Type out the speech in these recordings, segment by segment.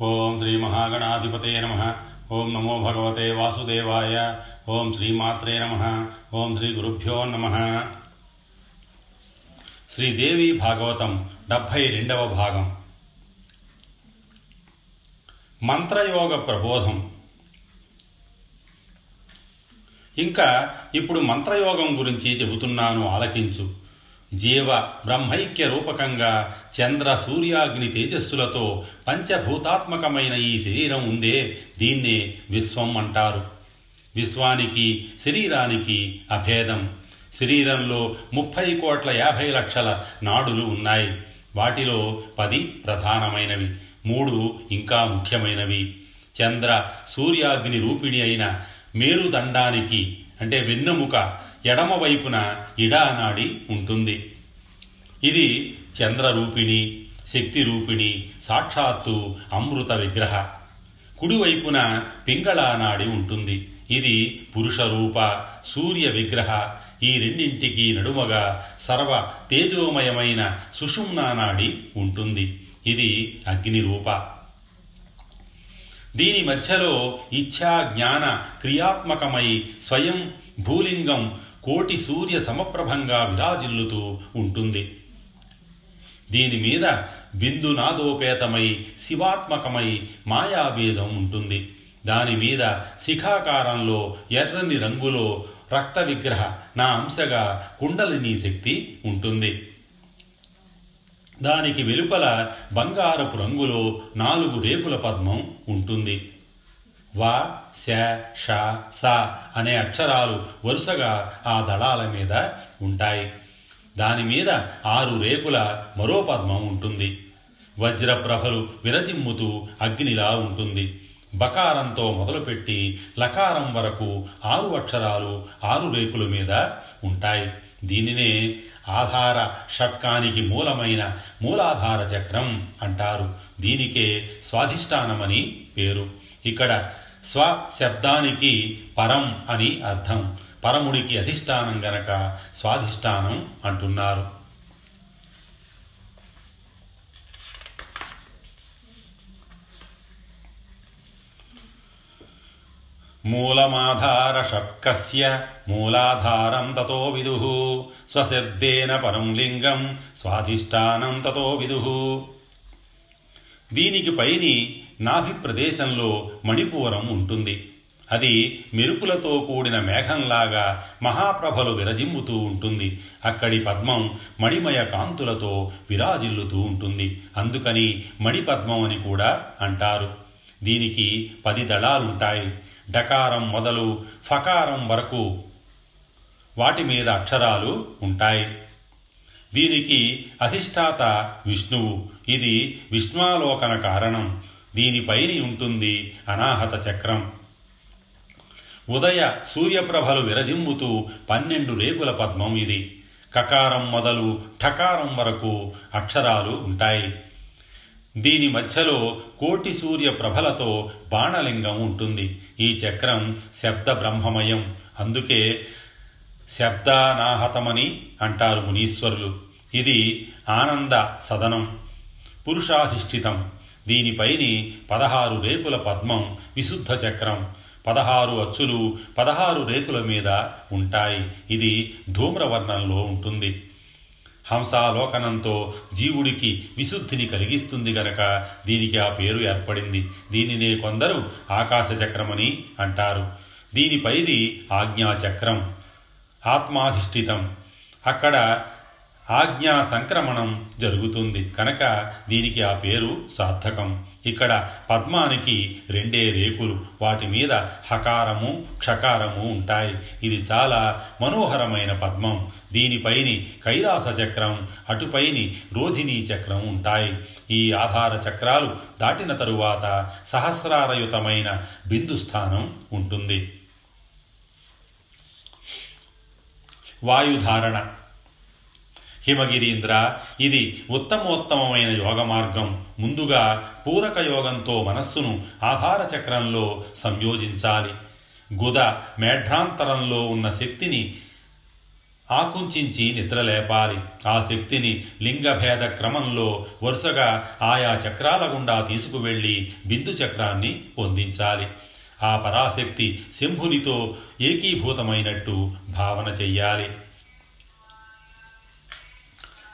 ఓం శ్రీ మహాగణాధిపతే నమ. ఓం నమో భగవతే వాసుదేవాయ. ఓం శ్రీమాత్రే నమ. ఓం శ్రీ గురుభ్యో నమ. శ్రీదేవి భాగవతం డెబ్భై రెండవ భాగం. మంత్రయోగ ప్రబోధం. ఇంకా ఇప్పుడు మంత్రయోగం గురించి చెబుతున్నాను ఆలకించు. జీవ బ్రహ్మైక్య రూపకంగా చంద్ర సూర్యాగ్ని తేజస్సులతో పంచభూతాత్మకమైన ఈ శరీరం ఉందే దీన్నే విశ్వం అంటారు. విశ్వానికి శరీరానికి అభేదం. శరీరంలో ముప్పై కోట్ల యాభై లక్షల నాడులు ఉన్నాయి. వాటిలో పది ప్రధానమైనవి మూడు ఇంకా ముఖ్యమైనవి. చంద్ర సూర్యాగ్ని రూపిణి అయిన మేరుదండానికి అంటే వెన్నెముక ఎడమ వైపున ఇడానాడి ఉంటుంది. ఇది చంద్రరూపిణి శక్తి రూపిణి సాక్షాత్తు అమృత విగ్రహ. కుడివైపున పింగళానాడి ఉంటుంది. ఇది పురుషరూప సూర్య విగ్రహ. ఈ రెండింటికి నడుమగా సర్వ తేజోమయమైన సుషుమ్నానాడి ఉంటుంది. ఇది అగ్ని రూప దీని మధ్యలో ఇచ్ఛా జ్ఞాన క్రియాత్మకమై స్వయం భూలింగం కోటి సూర్య సమప్రభంగా విరాజిల్లుతూ ఉంటుంది. దీని మీద బిందునాదోపేతమై శివాత్మకమై మాయాబీజం ఉంటుంది. దాని మీద శిఖాకారంలో ఎర్రని రంగులో రక్త విగ్రహ నా అంశగా కుండలిని శక్తి ఉంటుంది. దానికి వెలుపల బంగారపు రంగులో నాలుగు రేకుల పద్మం ఉంటుంది. వా శ ష స అనే అక్షరాలు వరుసగా ఆ దళాల మీద ఉంటాయి. దాని మీద ఆరు రేకుల మరో పద్మం ఉంటుంది. వజ్రప్రభలు విరజిమ్ముతూ అగ్నిలా ఉంటుంది. బకారంతో మొదలుపెట్టి లకారం వరకు ఆరు అక్షరాలు ఆరు రేకుల మీద ఉంటాయి. దీనినే ఆధార షట్కానికి మూలమైన మూలాధార చక్రం అంటారు. దీనికే స్వాధిష్టానమని పేరు. ఇక్కడ స్వ శబ్దానికి పరం అని అర్థం. పరముడికి అధిష్టానం గనక స్వాధిష్టానం అంటున్నారు. మూలమాధార షట్కస్య మూలాధారం తతో విదు. స్వశబ్దేన పరం లింగం స్వాధిష్టానం తతో విదు. దీనికి పైని నాభి ప్రదేశంలో మణిపూరం ఉంటుంది. అది మెరుపులతో కూడిన మేఘంలాగా మహాప్రభలు విరజిమ్ముతూ ఉంటుంది. అక్కడి పద్మం మణిమయ కాంతులతో విరాజిల్లుతూ ఉంటుంది. అందుకని మణిపద్మం అని కూడా అంటారు. దీనికి పది దళాలుంటాయి. డకారం మొదలు ఫకారం వరకు వాటి మీద అక్షరాలు ఉంటాయి. దీనికి అధిష్టాత విష్ణువు ఇది విష్ణాలోకన కారణం. దీనిపైని ఉంటుంది అనాహత చక్రం. ఉదయ సూర్యప్రభలు విరజిమ్ముతూ పన్నెండు రేకుల పద్మం ఇది. కకారం మొదలు ఠకారం వరకు అక్షరాలు ఉంటాయి. దీని మధ్యలో కోటి సూర్య ప్రభలతో బాణలింగం ఉంటుంది. ఈ చక్రం శబ్ద బ్రహ్మమయం. అందుకే శబ్దానాహతమని అంటారు మునీశ్వరులు. ఇది ఆనంద సదనం. పురుషాధిష్ఠితం. దీనిపైని పదహారు రేకుల పద్మం విశుద్ధ చక్రం. పదహారు అచ్చులు పదహారు రేకుల మీద ఉంటాయి. ఇది ధూమ్రవర్ణంలో ఉంటుంది. హంసాలోకనంతో జీవుడికి విశుద్ధిని కలిగిస్తుంది గనక దీనికి ఆ పేరు ఏర్పడింది. దీనినే కొందరు ఆకాశచక్రమని అంటారు. దీనిపైది ఆజ్ఞాచక్రం ఆత్మాధిష్ఠితం. అక్కడ ఆజ్ఞా సంక్రమణం జరుగుతుంది. కనుక దీనికి ఆ పేరు సార్థకం. ఇక్కడ పద్మానికి రెండే రేకులు. వాటి మీద హకారము క్షకారము ఉంటాయి. ఇది చాలా మనోహరమైన పద్మం. దీనిపైని కైలాస చక్రం అటుపైని రోధిని చక్రం ఉంటాయి. ఈ ఆధార చక్రాలు దాటిన తరువాత సహస్రారయుతమైన బిందుస్థానం ఉంటుంది. వాయుధారణ. హిమగిరీంద్ర ఇది ఉత్తమోత్తమమైన యోగ మార్గం ముందుగా పూరక యోగంతో మనస్సును ఆధార చక్రంలో సంయోజించాలి. గుద మేఢ్రాంతరంలో ఉన్న శక్తిని ఆకుంచించి నిద్రలేపాలి. ఆ శక్తిని లింగభేద క్రమంలో వరుసగా ఆయా చక్రాల గుండా తీసుకువెళ్ళి బిందు చక్రాన్ని పొందించాలి. ఆ పరాశక్తి శంభునితో ఏకీభూతమైనట్టు భావన చెయ్యాలి.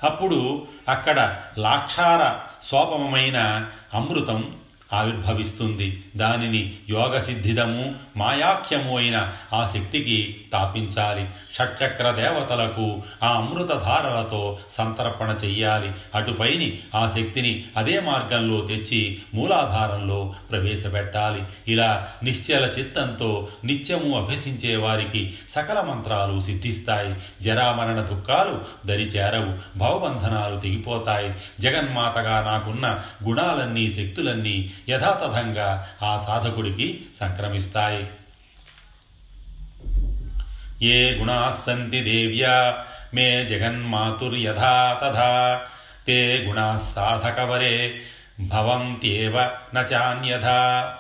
అప్పుడు అక్కడ లాక్షార సోపమైన అమృతం ఆవిర్భవిస్తుంది. దానిని యోగసిద్ధిదము మాయాఖ్యము అయిన ఆ శక్తికి తాపించాలి. షట్చక్ర దేవతలకు ఆ అమృతధారలతో సంతర్పణ చెయ్యాలి. అటుపైని ఆ శక్తిని అదే మార్గంలో తెచ్చి మూలాధారంలో ప్రవేశపెట్టాలి. ఇలా నిశ్చల చిత్తంతో నిత్యము అభ్యసించే వారికి సకల మంత్రాలు సిద్ధిస్తాయి. జరామరణ దుఃఖాలు దరిచేరవు భవబంధనాలు తెగిపోతాయి. జగన్మాతగా నాకున్న గుణాలన్నీ శక్తులన్నీ యథాతథంగా ఆ సాధకుడికి సంక్రమిస్తాయి. ఏ గుణా సంతి దేవ్యా? మే జగన్మాతుర్యథా తథా. తే గుణా సాధకవరే భవంత్యేవ నచాన్యథా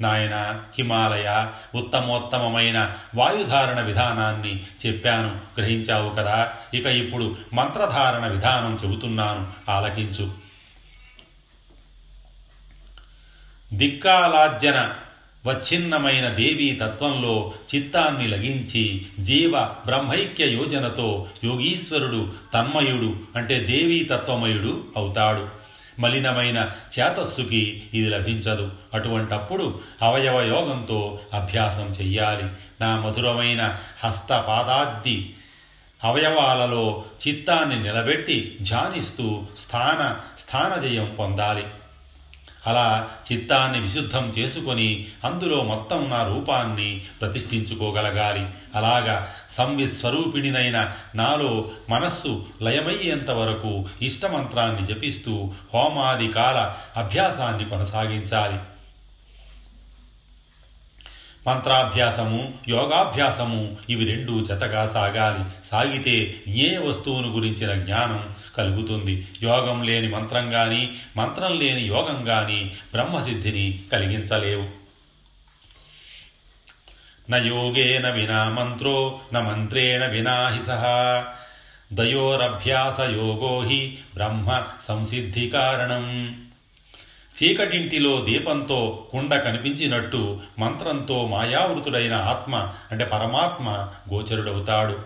నాయన హిమాలయ ఉత్తమోత్తమమైన వాయుధారణ విధానాన్ని చెప్పాను. గ్రహించావు కదా? ఇక ఇప్పుడు మంత్రధారణ విధానం చెబుతున్నాను. ఆలకించు. దిక్కాలాజ్జన వచ్చిన్నమైన దేవీ తత్వంలో చిత్తాన్ని లగించి జీవ బ్రహ్మైక్య యోజనతో యోగీశ్వరుడు తన్మయుడు అంటే దేవీ తత్వమయుడు అవుతాడు. మలినమైన చేతస్సుకి ఇది లభించదు. అటువంటప్పుడు అవయవ యోగంతో అభ్యాసం చెయ్యాలి. నా మధురమైన హస్తపాదాద్ది అవయవాలలో చిత్తాన్ని నిలబెట్టి ధ్యానిస్తూ స్థాన స్థానజయం పొందాలి. అలా చిత్తాన్ని విశుద్ధం చేసుకొని అందులో మొత్తం నా రూపాన్ని ప్రతిష్ఠించుకోగలగాలి. అలాగా సంవిస్వరూపిణినైన నాలో మనస్సు లయమయ్యేంత వరకు ఇష్టమంత్రాన్ని జపిస్తూ హోమాది కాల అభ్యాసాన్ని కొనసాగించాలి. మంత్రాభ్యాసము యోగాభ్యాసము ఇవి రెండు జతగా సాగాలి. సాగితే ఏ వస్తువును గురించిన జ్ఞానం కలుగుతుంది. యోగం లేని మంత్రం కానీ మంత్రం లేని యోగం కానీ బ్రహ్మసిద్ధిని కలిగించలేవు. నయోగేన వినా మంత్రో న మంత్రేణ వినా హి సహా. దయోరభ్యాస యోగో హి బ్రహ్మ సంసిద్ధి కారణం. చీకటింటిలో దీపంతో కుండ కనిపించినట్టు మంత్రంతో మాయావృతుడైన ఆత్మ అంటే పరమాత్మ గోచరుడవుతాడు.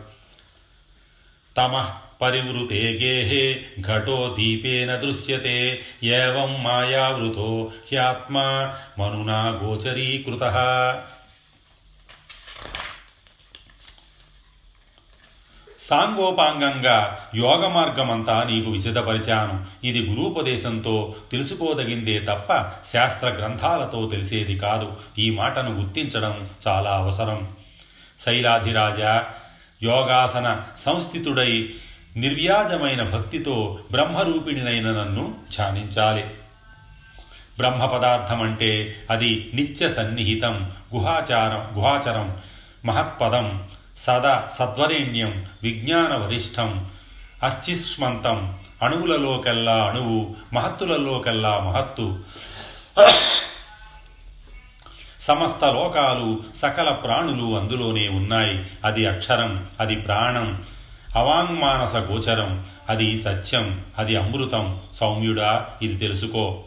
తమ పరివృతే గేహే ఘటో దీపేన దృశ్యతే ఏవం మాయావృతో హ్యాత్మా మనునా గోచరీకృత. సాంగోపాంగంగా యోగ మార్గమంతా నీకు విశదపరిచాను ఇది గురూపదేశంతో తెలుసుకోదగిందే తప్ప శాస్త్ర గ్రంథాలతో తెలిసేది కాదు. ఈ మాటను గుర్తించడం చాలా అవసరం. శైలాధిరాజ యోగాసన సంస్థితుడై నిర్వ్యాజమైన భక్తితో బ్రహ్మరూపిణినైన నన్ను ధ్యానించాలి. బ్రహ్మ పదార్థం అంటే అది నిత్య సన్నిహితం గుహాచారం గుహాచరం మహత్పదం. సదా సద్వరేణ్యం విజ్ఞాన వరిష్టం అర్చిష్మంతం అణువులలోకెల్లా అణువు మహత్తులలోకెల్లా మహత్తు. సమస్త లోకాలు సకల ప్రాణులు అందులోనే ఉన్నాయి. అది అక్షరం అది ప్రాణం. అవాంగ్మానస గోచరం అది సత్యం అది అమృతం. సౌమ్యుడా ఇది తెలుసుకో.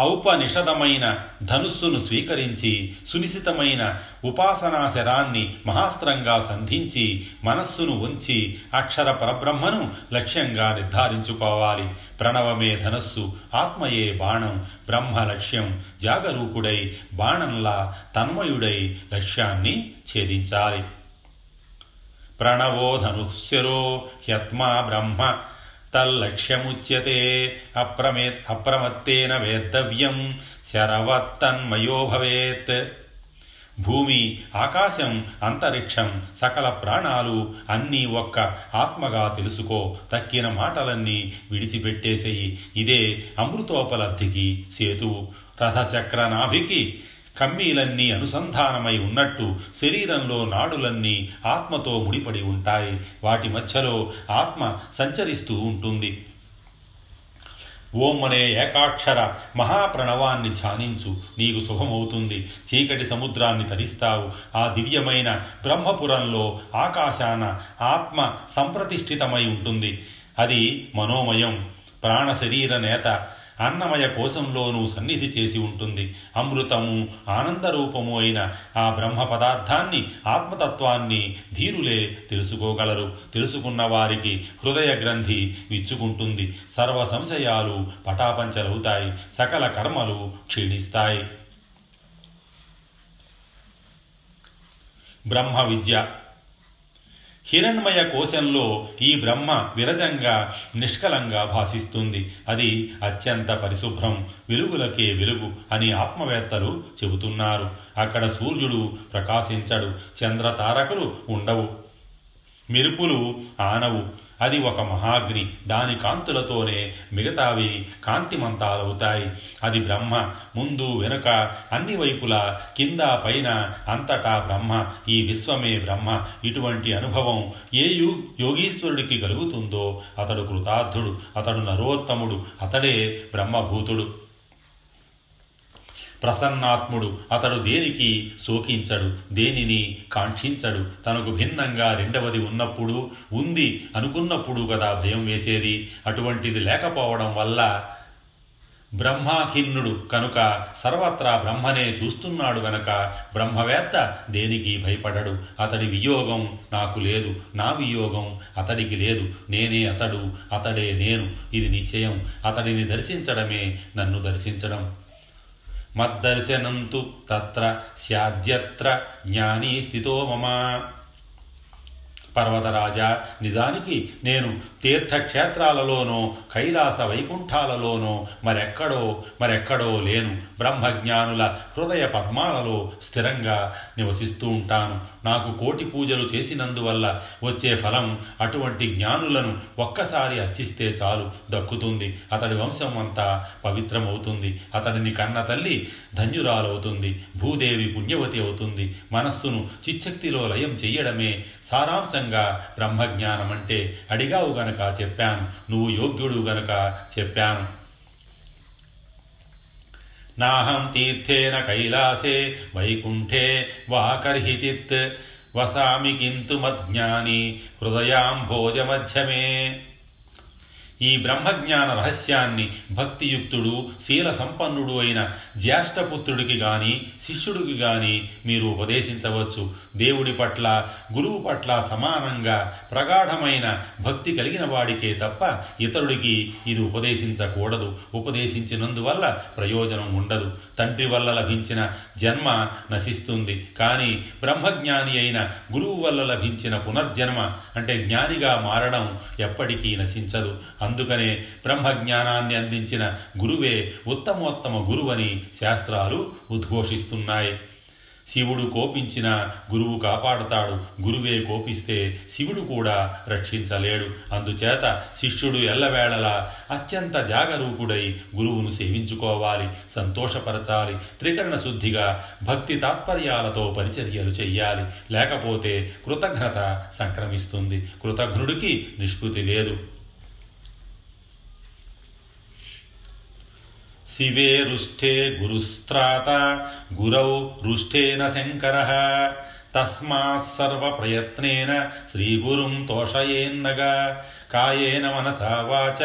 ఔపనిషదమైన ధనుస్సును స్వీకరించి సునిశితమైన ఉపాసనా శరాన్ని మహాస్త్రంగా సంధించి మనస్సును ఉంచి అక్షర పరబ్రహ్మను లక్ష్యంగా నిర్ధారించుకోవాలి. ప్రణవమే ధనస్సు ఆత్మయే బాణం బ్రహ్మ లక్ష్యం జాగరూకుడై బాణంలా తన్మయుడై లక్ష్యాన్ని ఛేదించాలి. ప్రణవో ధనుస్యరో హ్యత్మా బ్రహ్మ తల్లక్ష్యముచ్యతే. అప్రమే అప్రమత్తేన వేద్దవ్యం. శరవత్తన్మయో భవేత్. భూమి ఆకాశం అంతరిక్షం సకల ప్రాణాలు అన్నీ ఒక్క ఆత్మగా తెలుసుకో. తక్కిన మాటలన్నీ విడిచిపెట్టేసేయి. ఇదే అమృతోపలబ్ధికి సేతువు రథచక్రనాభికి కమ్మీలన్నీ అనుసంధానమై ఉన్నట్టు శరీరంలో నాడులన్నీ ఆత్మతో ముడిపడి ఉంటాయి. వాటి మధ్యలో ఆత్మ సంచరిస్తూ ఉంటుంది. ఓం అనే ఏకాక్షర మహాప్రణవాన్ని ధ్యానించు. నీకు శుభమవుతుంది. చీకటి సముద్రాన్ని తరిస్తావు. ఆ దివ్యమైన బ్రహ్మపురంలో ఆకాశాన ఆత్మ సంప్రతిష్ఠితమై ఉంటుంది. అది మనోమయం. ప్రాణ శరీర నేత అన్నమయ కోశంలోనూ సన్నిధి చేసి ఉంటుంది. అమృతము ఆనందరూపము అయిన ఆ బ్రహ్మ పదార్థాన్ని ఆత్మతత్వాన్ని ధీరులే తెలుసుకోగలరు. తెలుసుకున్న వారికి హృదయ గ్రంథి విచ్చుకుంటుంది. సర్వ సంశయాలు పటాపంచలవుతాయి సకల కర్మలు క్షీణిస్తాయి. బ్రహ్మ విద్య హిరణ్మయ కోశంలో ఈ బ్రహ్మ విరజంగా నిష్కలంగా భాసిస్తుంది. అది అత్యంత పరిశుభ్రం వెలుగులకే వెలుగు అని ఆత్మవేత్తలు చెబుతున్నారు. అక్కడ సూర్యుడు ప్రకాశించడు చంద్ర తారకులు ఉండవు. మెరుపులు ఆనవు. అది ఒక మహాగ్ని. దాని కాంతులతోనే మిగతావి కాంతిమంతాలవుతాయి. అది బ్రహ్మ ముందు వెనుక అన్ని వైపులా కింద పైన అంతటా బ్రహ్మ. ఈ విశ్వమే బ్రహ్మ. ఇటువంటి అనుభవం ఏ యు యోగీశ్వరుడికి కలుగుతుందో అతడు కృతార్థుడు అతడు నరోత్తముడు అతడే బ్రహ్మభూతుడు. ప్రసన్నాత్ముడు. అతడు దేనికి శోకించడు? దేనిని కాంక్షించడు? తనకు భిన్నంగా రెండవది ఉన్నప్పుడు ఉంది అనుకున్నప్పుడు కదా భయం వేసేది. అటువంటిది లేకపోవడం వల్ల బ్రహ్మాఖిన్నుడు కనుక సర్వత్రా బ్రహ్మనే చూస్తున్నాడు గనక బ్రహ్మవేత్త దేనికి భయపడడు? అతడి వియోగం నాకు లేదు నా వియోగం అతడికి లేదు నేనే అతడు అతడే నేను. ఇది నిశ్చయం. అతడిని దర్శించడమే నన్ను దర్శించడం. మద్దర్శనంతు తత్ర స్యాద్యత్ర జ్ఞానీ స్థితో మమ పర్వతరాజా నిజానికి నేను తీర్థక్షేత్రాలలోనో కైలాస వైకుంఠాలలోనో మరెక్కడో మరెక్కడో లేను బ్రహ్మజ్ఞానుల హృదయ పద్మాలలో స్థిరంగా నివసిస్తూ ఉంటాను। నాకు కోటి పూజలు చేసినందువల్ల వచ్చే ఫలం అటువంటి జ్ఞానులను ఒక్కసారి అర్చిస్తే చాలు దక్కుతుంది. అతడి వంశం అంతా పవిత్రమవుతుంది. అతడిని కన్న తల్లి ధన్యురాలవుతుంది. భూదేవి పుణ్యవతి అవుతుంది. మనస్సును చిచ్చక్తిలో లయం చెయ్యడమే సారాంశంగా బ్రహ్మజ్ఞానం అంటే అడిగావు గనక చెప్పాను. నువ్వు యోగ్యుడు గనక చెప్పాను. నాహం తీర్థేన కైలాసే వైకుంఠే వా కర్హిచిత్ వసామి కింతు మజ్ఞాని హృదయాంభోజమధ్యమే ఈ బ్రహ్మజ్ఞాన రహస్యాన్ని భక్తియుక్తుడు శీల సంపన్నుడు అయిన జ్యేష్ఠపుత్రుడికి గాని శిష్యుడికి గాని మీరు ఉపదేశించవచ్చు. దేవుడి పట్ల గురువు పట్ల సమానంగా ప్రగాఢమైన భక్తి కలిగిన వాడికే తప్ప ఇతరుడికి ఇది ఉపదేశించకూడదు. ఉపదేశించినందువల్ల ప్రయోజనం ఉండదు. తండ్రి వల్ల లభించిన జన్మ నశిస్తుంది. కానీ బ్రహ్మజ్ఞాని అయిన గురువు వల్ల లభించిన పునర్జన్మ అంటే జ్ఞానిగా మారడం ఎప్పటికీ నశించదు. అందుకనే బ్రహ్మజ్ఞానాన్ని అందించిన గురువే ఉత్తమోత్తమ గురువని శాస్త్రాలు ఉద్ఘోషిస్తున్నాయి. శివుడు కోపించిన గురువు కాపాడుతాడు. గురువే కోపిస్తే శివుడు కూడా రక్షించలేడు. అందుచేత శిష్యుడు ఎల్లవేళలా అత్యంత జాగరూకుడై గురువును సేవించుకోవాలి సంతోషపరచాలి త్రికరణ శుద్ధిగా భక్తి తాత్పర్యాలతో పరిచర్యలు చెయ్యాలి. లేకపోతే కృతజ్ఞత సంక్రమిస్తుంది. కృతజ్ఞుడికి నిష్కృతి లేదు. शिवे रुष्ठे गुरुस्त्राता, गुरौ रुष्ठेन शङ्करः। तस्मात् सर्वप्रयत्नेन श्रीगुरुं तोषयेन्नग। कायेन मनसा वाच,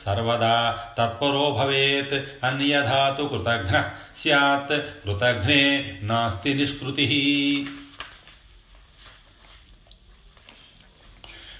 सर्वदा तत्परो भवेत्, अन्यथा तु कृतघ्नः स्यात्, कृतघ्ने नास्ति निष्कृतिः।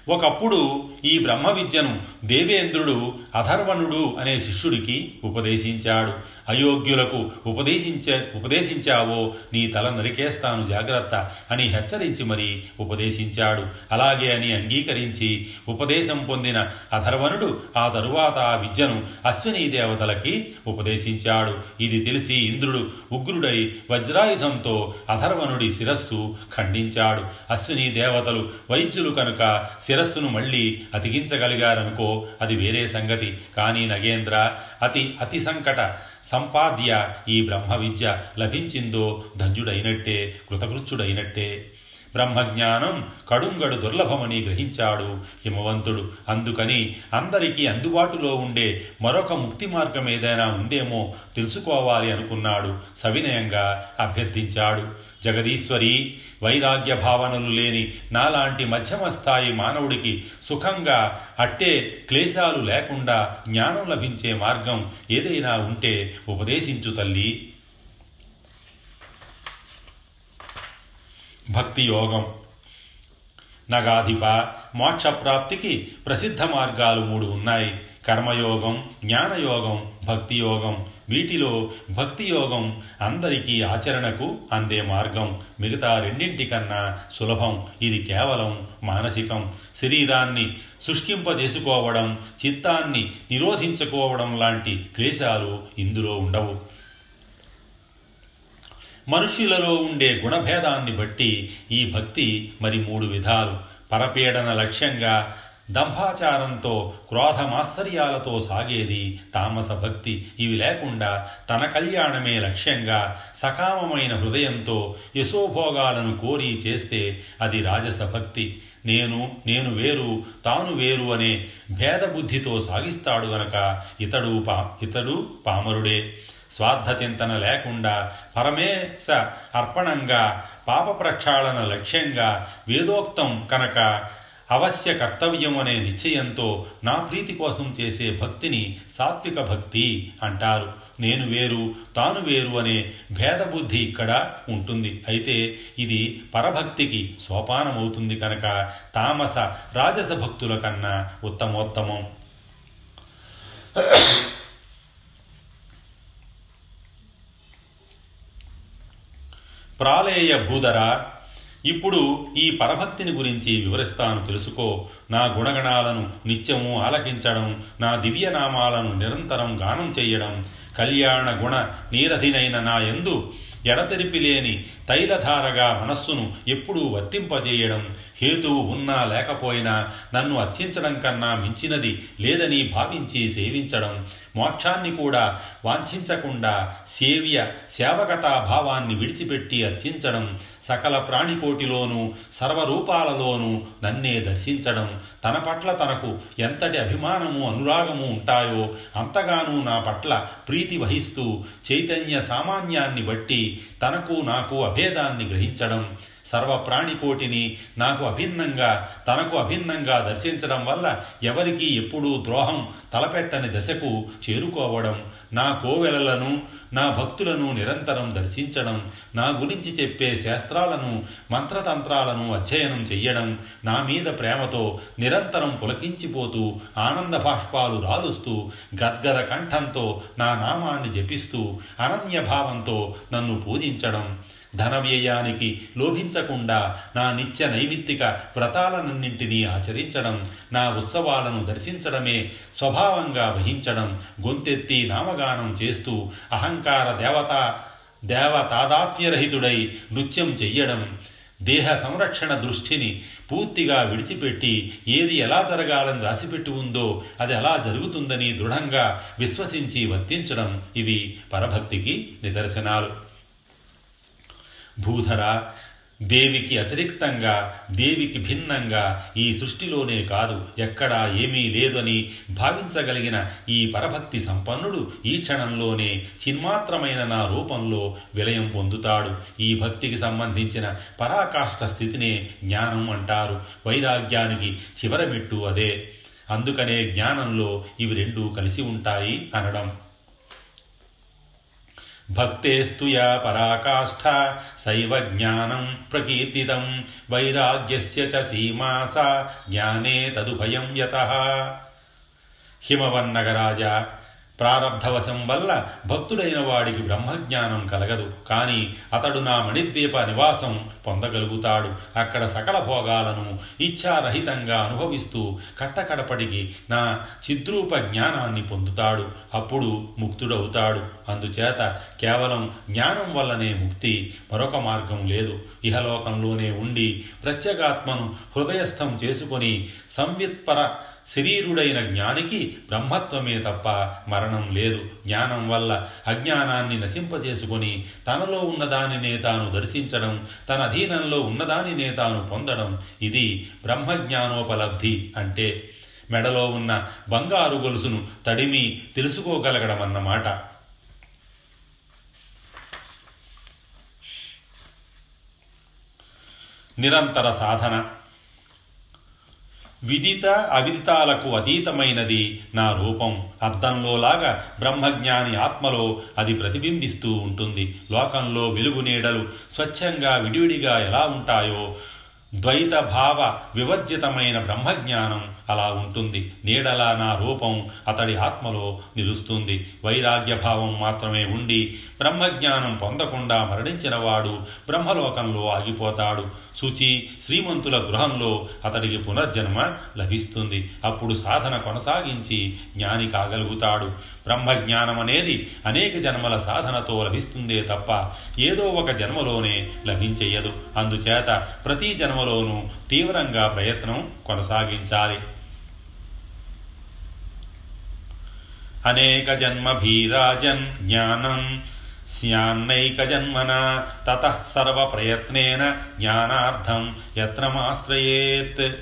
ఒకప్పుడు ఈ బ్రహ్మ విద్యను దేవేంద్రుడు అధర్వణుడు అనే శిష్యుడికి ఉపదేశించాడు. అయోగ్యులకు ఉపదేశించ ఉపదేశించావో నీ తల నరికేస్తాను జాగ్రత్త అని హెచ్చరించి మరీ ఉపదేశించాడు. అలాగే అని అంగీకరించి ఉపదేశం పొందిన అధర్వణుడు ఆ తరువాత ఆ విద్యను అశ్విని దేవతలకి ఉపదేశించాడు. ఇది తెలిసి ఇంద్రుడు ఉగ్రుడై వజ్రాయుధంతో అధర్వణుడి శిరస్సు ఖండించాడు. అశ్విని దేవతలు వైద్యులు కనుక శిరస్సును మళ్ళీ అతికించగలిగారనుకో అది వేరే సంగతి. కానీ నగేంద్ర అతి అతి సంకట సంపాద్య ఈ బ్రహ్మ విద్య లభించిందో ధన్యుడైనట్టే కృతకృత్యుడైనట్టే. బ్రహ్మజ్ఞానం కడుంగడు దుర్లభమని గ్రహించాడు హిమవంతుడు. అందుకని అందరికీ అందుబాటులో ఉండే మరొక ముక్తి మార్గం ఏదైనా ఉందేమో తెలుసుకోవాలి అనుకున్నాడు. సవినయంగా అభ్యర్థించాడు. జగదీశ్వరి వైరాగ్య భావనలు లేని నాలాంటి మధ్యమ స్థాయి మానవుడికి సుఖంగా అట్టే క్లేశాలు లేకుండా జ్ఞానం లభించే మార్గం ఏదైనా ఉంటే ఉపదేశించు తల్లి. భక్తి యోగం నగాధిప మోక్షప్రాప్తికి ప్రసిద్ధ మార్గాలు మూడు ఉన్నాయి. కర్మయోగం జ్ఞానయోగం భక్తియోగం. వీటిలో భక్తియోగం అందరికీ ఆచరణకు అందే మార్గం. మిగతా రెండింటికన్నా సులభం. ఇది కేవలం మానసికం. శరీరాన్ని శుష్కింపజేసుకోవడం చిత్తాన్ని నిరోధించుకోవడం లాంటి క్లేశాలు ఇందులో ఉండవు. మనుష్యులలో ఉండే గుణభేదాన్ని బట్టి ఈ భక్తి మరి మూడు విధాలు. పరపీడన లక్ష్యంగా దంభాచారంతో క్రోధమాశ్చర్యాలతో సాగేది తామస భక్తి. ఇవి లేకుండా తన కళ్యాణమే లక్ష్యంగా సకామమైన హృదయంతో యశోభోగాలను కోరి చేస్తే అది రాజస భక్తి. నేను నేను వేరు తాను వేరు అనే భేదబుద్ధితో సాగిస్తాడు గనక ఇతడు పా ఇతడు పామరుడే. స్వార్థచింతన లేకుండా పరమేశ అర్పణంగా పాప ప్రక్షాళన లక్ష్యంగా వేదోక్తం కనుక అవశ్య కర్తవ్యం అనే నిశ్చయంతో నా ప్రీతి కోసం చేసే భక్తిని సాత్విక భక్తి అంటారు. నేను వేరు తాను వేరు అనే భేదబుద్ధి ఇక్కడ ఉంటుంది. అయితే ఇది పరభక్తికి సోపానమవుతుంది కనుక తామస రాజస భక్తుల కన్నా ఉత్తమోత్తమం. ప్రాలేయ భూధర ఇప్పుడు ఈ పరభక్తిని గురించి వివరిస్తాను తెలుసుకో. నా గుణగణాలను నిత్యము ఆలకించడం నా దివ్యనామాలను నిరంతరం గానం చేయడం కళ్యాణ గుణ నీరధినైన నా ఎందు ఎడతెరిపి లేని తైలధారగా మనస్సును ఎప్పుడూ వర్తింపజేయడం హేతువు ఉన్నా లేకపోయినా నన్ను అర్చించడం కన్నా మించినది లేదని భావించి సేవించడం. మోక్షాన్ని కూడా వాంఛించకుండా సేవ్య సేవకతా భావాన్ని విడిచిపెట్టి అర్చించడం సకల ప్రాణికోటిలోనూ సర్వరూపాలలోనూ నన్నే దర్శించడం. తన పట్ల తనకు ఎంతటి అభిమానము అనురాగము ఉంటాయో అంతగానూ నా పట్ల ప్రీతి వహిస్తూ చైతన్య సామాన్యాన్ని బట్టి తనకు నాకు అభేదాన్ని గ్రహించడం. సర్వ ప్రాణికోటిని నాకు అభిన్నంగా తనకు అభిన్నంగా దర్శించడం వల్ల ఎవరికి ఎప్పుడూ ద్రోహం తలపెట్టని దశకు చేరుకోవడం. నా కోవెలలను నా భక్తులను నిరంతరం దర్శించడం నా గురించి చెప్పే శాస్త్రాలను మంత్రతంత్రాలను అధ్యయనం చెయ్యడం నా మీద ప్రేమతో నిరంతరం పులకించిపోతూ ఆనంద బాష్పాలు రాలుస్తూ గద్గద కంఠంతో నా నామాన్ని జపిస్తూ అనన్య భావంతో నన్ను పూజించడం ధన వ్యయానికి లోభించకుండా నా నిత్య నైమిత్తిక వ్రతాలనన్నింటినీ ఆచరించడం నా ఉత్సవాలను దర్శించడమే స్వభావంగా వహించడం గొంతెత్తి నామగానం చేస్తూ అహంకార దేవత దేవతాదాత్మ్యరహితుడై నృత్యం చెయ్యడం దేహ సంరక్షణ దృష్టిని పూర్తిగా విడిచిపెట్టి ఏది ఎలా జరగాలని రాసిపెట్టి ఉందో అది ఎలా జరుగుతుందని దృఢంగా విశ్వసించి వర్తించడం. ఇవి పరభక్తికి నిదర్శనాలు. భూధర దేవికి అతిరిక్తంగా దేవికి భిన్నంగా ఈ సృష్టిలోనే కాదు ఎక్కడా ఏమీ లేదని భావించగలిగిన ఈ పరభక్తి సంపన్నుడు ఈ క్షణంలోనే చిన్మాత్రమైన నా రూపంలో విలయం పొందుతాడు. ఈ భక్తికి సంబంధించిన పరాకాష్ఠ స్థితినే జ్ఞానం అంటారు. వైరాగ్యానికి చివరమెట్టు అదే. అందుకనే జ్ఞానంలో ఇవి రెండూ కలిసి ఉంటాయి అనడం. భక్తేస్తు యా పరాకాష్ఠ సైవ జ్ఞానం ప్రకీర్తితం వైరాగ్యస్య చ సీమా సా జ్ఞానే తదుభయం యత హిమవన్నగరాజ ప్రారబ్ధవశం వల్ల భక్తుడైన వాడికి బ్రహ్మజ్ఞానం కలగదు. కానీ అతడు నా మణిద్వీప నివాసం పొందగలుగుతాడు. అక్కడ సకల భోగాలను ఇచ్ఛారహితంగా అనుభవిస్తూ కట్టకడపటికి నా చిద్రూప జ్ఞానాన్ని పొందుతాడు. అప్పుడు ముక్తుడవుతాడు. అందుచేత కేవలం జ్ఞానం వల్లనే ముక్తి మరొక మార్గం లేదు. ఇహలోకంలోనే ఉండి ప్రత్యేగాత్మను హృదయస్థం చేసుకొని సంవిత్పర శరీరుడైన జ్ఞానికి బ్రహ్మత్వమే తప్ప మరణం లేదు. జ్ఞానం వల్ల అజ్ఞానాన్ని నశింపజేసుకొని తనలో ఉన్నదానినే తాను దర్శించడం తన అధీనంలో ఉన్నదానినే తాను పొందడం ఇది బ్రహ్మజ్ఞానోపలబ్ధి అంటే మెడలో ఉన్న బంగారు గొలుసును తడిమి తెలుసుకోగలగడమన్నమాట. నిరంతర సాధన. విదిత అవిదితాలకు అతీతమైనది నా రూపం. అద్దంలోలాగా బ్రహ్మజ్ఞాని ఆత్మలో అది ప్రతిబింబిస్తూ ఉంటుంది. లోకంలో వెలుగు నీడలు స్వచ్ఛంగా విడివిడిగా ఎలా ఉంటాయో? ద్వైత భావ వివర్జితమైన బ్రహ్మజ్ఞానం అలా ఉంటుంది. నీడలా నా రూపం అతడి ఆత్మలో నిలుస్తుంది. వైరాగ్యభావం మాత్రమే ఉండి బ్రహ్మజ్ఞానం పొందకుండా మరణించినవాడు బ్రహ్మలోకంలో ఆగిపోతాడు. శుచి శ్రీమంతుల గృహంలో అతడికి పునర్జన్మ లభిస్తుంది. అప్పుడు సాధన కొనసాగించి జ్ఞాని కాగలుగుతాడు. బ్రహ్మజ్ఞానం అనేది అనేక జన్మల సాధనతో లభిస్తుందే తప్ప ఏదో ఒక జన్మలోనే లభించేయదు. అందుచేత ప్రతి జన్మలోనూ తీవ్రంగా ప్రయత్నం కొనసాగించాలి. అనేక జన్మభీరాజన్ జ్ఞానం స్యాన్నైకజన్మన తత సర్వప్రయత్నేన జ్ఞానార్థం యత్నమాశ్రయేత్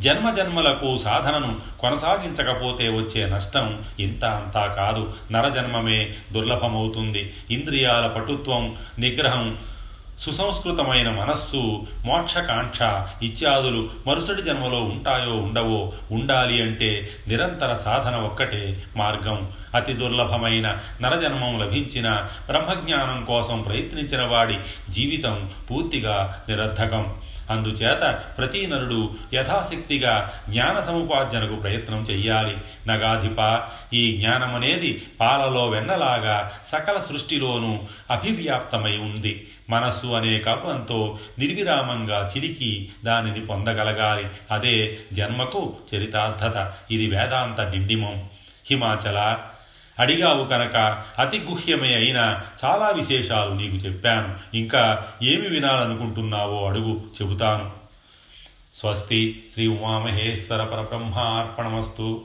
జన్మజన్మలకు సాధనను కొనసాగించకపోతే వచ్చే నష్టం ఇంత అంతా కాదు. నరజన్మమే దుర్లభమవుతుంది. ఇంద్రియాల పటుత్వం నిగ్రహం సుసంస్కృతమైన మనస్సు మోక్షకాంక్ష ఇత్యాదులు మరుసటి జన్మలో ఉంటాయో ఉండవో ఉండాలి అంటే నిరంతర సాధన ఒక్కటే మార్గం. అతి దుర్లభమైన నరజన్మం లభించిన బ్రహ్మజ్ఞానం కోసం ప్రయత్నించిన వాడి జీవితం పూర్తిగా నిరర్ధకం. అందుచేత ప్రతి నరుడు యథాశక్తిగా జ్ఞాన సముపార్జనకు ప్రయత్నం చెయ్యాలి. నగాధిప ఈ జ్ఞానమనేది పాలలో వెన్నలాగా సకల సృష్టిలోనూ అభివ్యాప్తమై ఉంది. మనస్సు అనే కపంతో నిర్విరామంగా చిలికి దానిని పొందగలగాలి. అదే జన్మకు చరితార్థత. ఇది వేదాంత డిండిమం. హిమాచల అడిగావు కనుక అతి గుహ్యమే అయిన చాలా విశేషాలు నీకు చెప్పాను. ఇంకా ఏమి వినాలనుకుంటున్నావో అడుగు చెబుతాను. స్వస్తి శ్రీ ఉమామహేశ్వర పరబ్రహ్మార్పణమస్తు